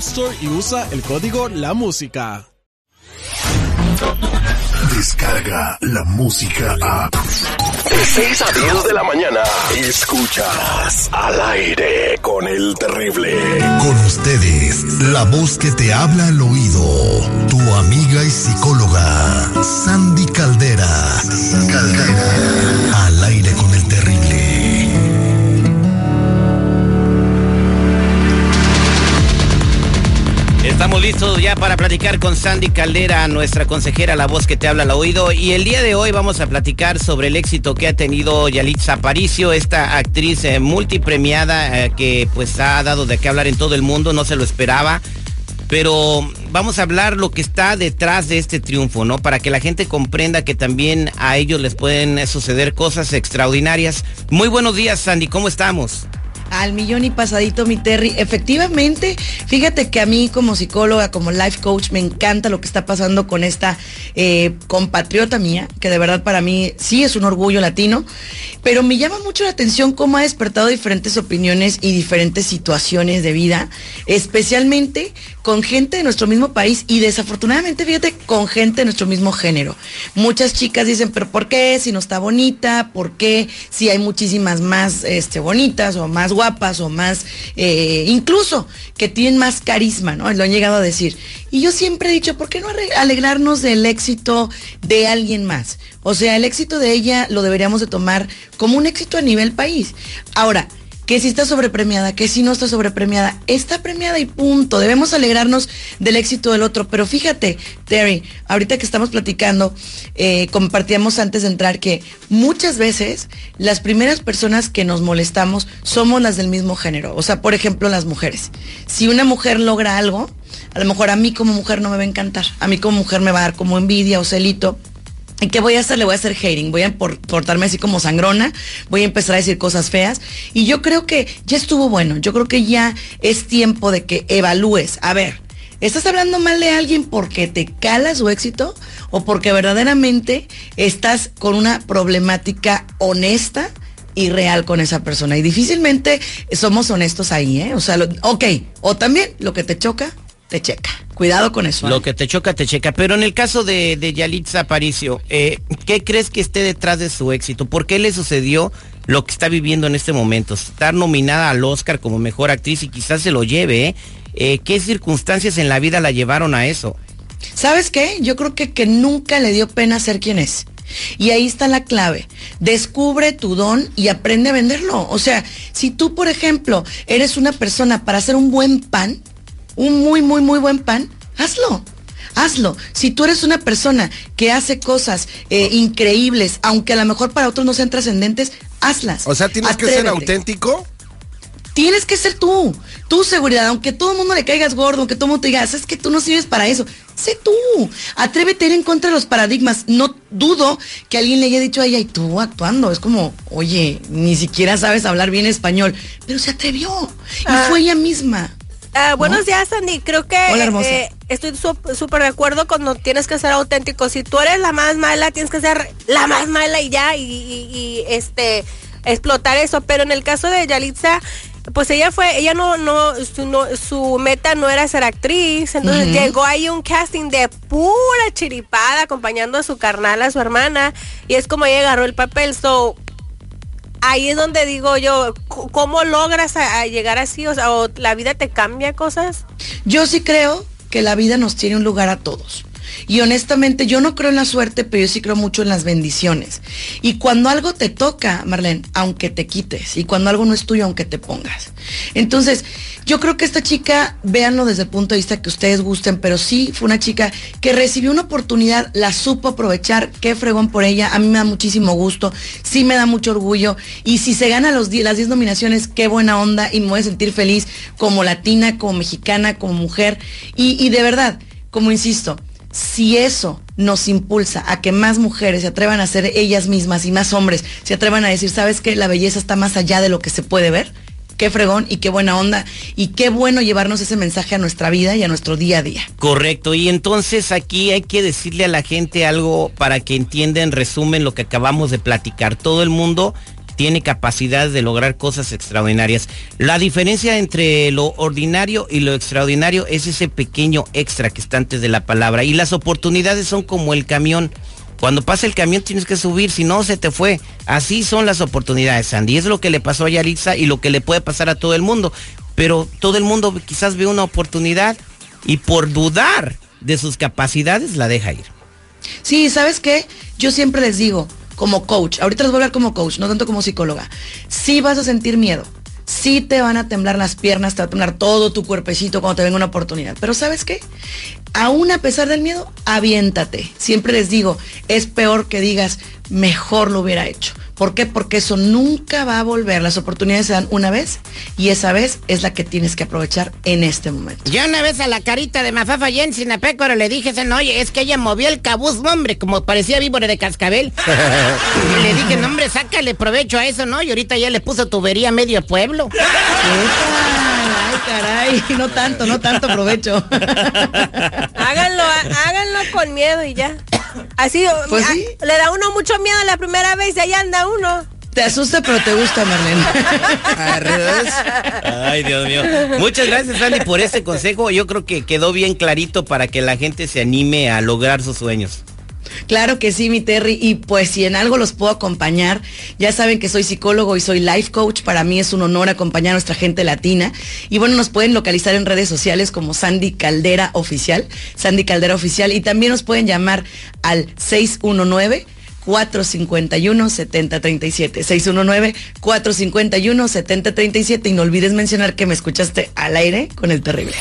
Store y usa el código La Música. Descarga la música a. De 6 a 10 de la mañana. Escuchas al aire con el terrible. Con ustedes, la voz que te habla al oído. Tu amiga y psicóloga, Sandy Caldera. Caldera. Al aire con el terrible. Estamos listos ya para platicar con Sandy Caldera, nuestra consejera, la voz que te habla al oído. Y el día de hoy vamos a platicar sobre el éxito que ha tenido Yalitza Aparicio, esta actriz eh, multipremiada eh, que pues ha dado de qué hablar en todo el mundo, no se lo esperaba. Pero vamos a hablar lo que está detrás de este triunfo, ¿no? Para que la gente comprenda que también a ellos les pueden suceder cosas extraordinarias. Muy buenos días, Sandy, ¿cómo estamos? Al millón y pasadito, mi Terry. Efectivamente, fíjate que a mí como psicóloga, como life coach, me encanta lo que está pasando con esta eh, compatriota mía, que de verdad para mí sí es un orgullo latino, pero me llama mucho la atención cómo ha despertado diferentes opiniones y diferentes situaciones de vida, especialmente con gente de nuestro mismo país y desafortunadamente, fíjate, con gente de nuestro mismo género. Muchas chicas dicen, pero ¿por qué si no está bonita? ¿Por qué si hay muchísimas más este, bonitas o más guapas o más, eh, incluso que tienen más carisma, ¿no? Lo han llegado a decir. Y yo siempre he dicho, ¿por qué no alegrarnos del éxito de alguien más? O sea, el éxito de ella lo deberíamos de tomar como un éxito a nivel país. Ahora, que si está sobrepremiada, que si no está sobrepremiada, está premiada y punto. Debemos alegrarnos del éxito del otro. Pero fíjate, Terry, ahorita que estamos platicando, eh, compartíamos antes de entrar que muchas veces las primeras personas que nos molestamos somos las del mismo género. O sea, por ejemplo, las mujeres. Si una mujer logra algo, a lo mejor a mí como mujer no me va a encantar. A mí como mujer me va a dar como envidia o celito ¿Y qué voy a hacer? Le voy a hacer hating, voy a portarme así como sangrona, voy a empezar a decir cosas feas. Y yo creo que ya estuvo bueno, yo creo que ya es tiempo de que evalúes. A ver, ¿estás hablando mal de alguien porque te cala su éxito o porque verdaderamente estás con una problemática honesta? y real con esa persona. Y difícilmente somos honestos ahí, ¿eh? O sea, ok, o también lo que te choca, te checa. Cuidado con eso. Lo ¿eh? que te choca, te checa. Pero en el caso de, de Yalitza Aparicio, eh, ¿qué crees que esté detrás de su éxito? ¿Por qué le sucedió lo que está viviendo en este momento? Estar nominada al Oscar como mejor actriz y quizás se lo lleve. ¿eh? eh qué circunstancias en la vida la llevaron a eso? ¿Sabes qué? Yo creo que, que nunca le dio pena ser quien es. Y ahí está la clave. Descubre tu don y aprende a venderlo. O sea, si tú, por ejemplo, eres una persona para hacer un buen pan, un muy, muy, muy buen pan, hazlo. Hazlo. Si tú eres una persona que hace cosas eh, increíbles, aunque a lo mejor para otros no sean trascendentes, hazlas. O sea, tienes que ser auténtico. Tienes que ser tú, tu seguridad, aunque todo el mundo le caigas gordo, aunque todo el mundo te diga, es que tú no sirves para eso. Sé tú, atrévete a ir en contra de los paradigmas. No dudo que alguien le haya dicho a ella, y tú actuando, es como, oye, ni siquiera sabes hablar bien español, pero se atrevió. Y ah. fue ella misma. Ah, buenos días, Sandy. Creo que eh, estoy súper de acuerdo cuando tienes que ser auténtico. Si tú eres la más mala, tienes que ser la más mala y ya, y, este explotar eso. Pero en el caso de Yalitza, pues ella fue, ella no, no, su, meta no era ser actriz, entonces llegó ahí un casting de pura chiripada acompañando a su carnal, a su hermana, y es como ella agarró el papel. So, ahí es donde digo yo, ¿cómo logras llegar así? O sea, ¿o la vida te cambia cosas? Yo sí creo que la vida nos tiene un lugar a todos. Y honestamente, yo no creo en la suerte, pero yo sí creo mucho en las bendiciones. Y cuando algo te toca, Marlene, aunque te quites, y cuando algo no es tuyo, aunque te pongas. Entonces, yo creo que esta chica, véanlo desde el punto de vista que ustedes gusten, pero sí fue una chica que recibió una oportunidad, la supo aprovechar, qué fregón por ella, a mí me da muchísimo gusto, sí me da mucho orgullo, y si se gana los, las 10 nominaciones, qué buena onda, y me voy a sentir feliz como latina, como mexicana, como mujer, y, y de verdad, como insisto, si eso nos impulsa a que más mujeres se atrevan a ser ellas mismas y más hombres se atrevan a decir, ¿sabes qué? La belleza está más allá de lo que se puede ver. Qué fregón y qué buena onda y qué bueno llevarnos ese mensaje a nuestra vida y a nuestro día a día. Correcto, y entonces aquí hay que decirle a la gente algo para que entienda en resumen lo que acabamos de platicar. Todo el mundo tiene capacidad de lograr cosas extraordinarias. La diferencia entre lo ordinario y lo extraordinario es ese pequeño extra que está antes de la palabra. Y las oportunidades son como el camión. Cuando pasa el camión tienes que subir, si no se te fue. Así son las oportunidades, Sandy. Es lo que le pasó a Yaritza y lo que le puede pasar a todo el mundo. Pero todo el mundo quizás ve una oportunidad y por dudar de sus capacidades la deja ir. Sí, ¿sabes qué? Yo siempre les digo, como coach, ahorita les voy a hablar como coach, no tanto como psicóloga, sí vas a sentir miedo, sí te van a temblar las piernas, te va a temblar todo tu cuerpecito cuando te venga una oportunidad. Pero ¿sabes qué? Aún a pesar del miedo, aviéntate. Siempre les digo, es peor que digas, mejor lo hubiera hecho. ¿Por qué? Porque eso nunca va a volver. Las oportunidades se dan una vez y esa vez es la que tienes que aprovechar en este momento. Yo una vez a la carita de Mafafa y en Sinapécoro le dije, no, oye, es que ella movió el cabuz, hombre, como parecía víbora de cascabel. y le dije, no, hombre, sácale provecho a eso, ¿no? Y ahorita ya le puso tubería a medio pueblo. Ay, caray, no tanto, no tanto provecho. háganlo, háganlo con miedo y ya. Así, pues le da uno mucho miedo la primera vez y ahí anda uno. Te asusta, pero te gusta, Marlene. Ay, Dios mío. Muchas gracias, Andy, por este consejo. Yo creo que quedó bien clarito para que la gente se anime a lograr sus sueños. Claro que sí, mi Terry. Y pues si en algo los puedo acompañar, ya saben que soy psicólogo y soy life coach. Para mí es un honor acompañar a nuestra gente latina. Y bueno, nos pueden localizar en redes sociales como Sandy Caldera Oficial. Sandy Caldera Oficial. Y también nos pueden llamar al 619. 451-7037. 619-451-7037. Y no olvides mencionar que me escuchaste al aire con el terrible.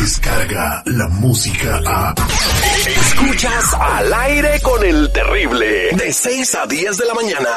Descarga la música a. Escuchas al aire con el terrible. De 6 a 10 de la mañana.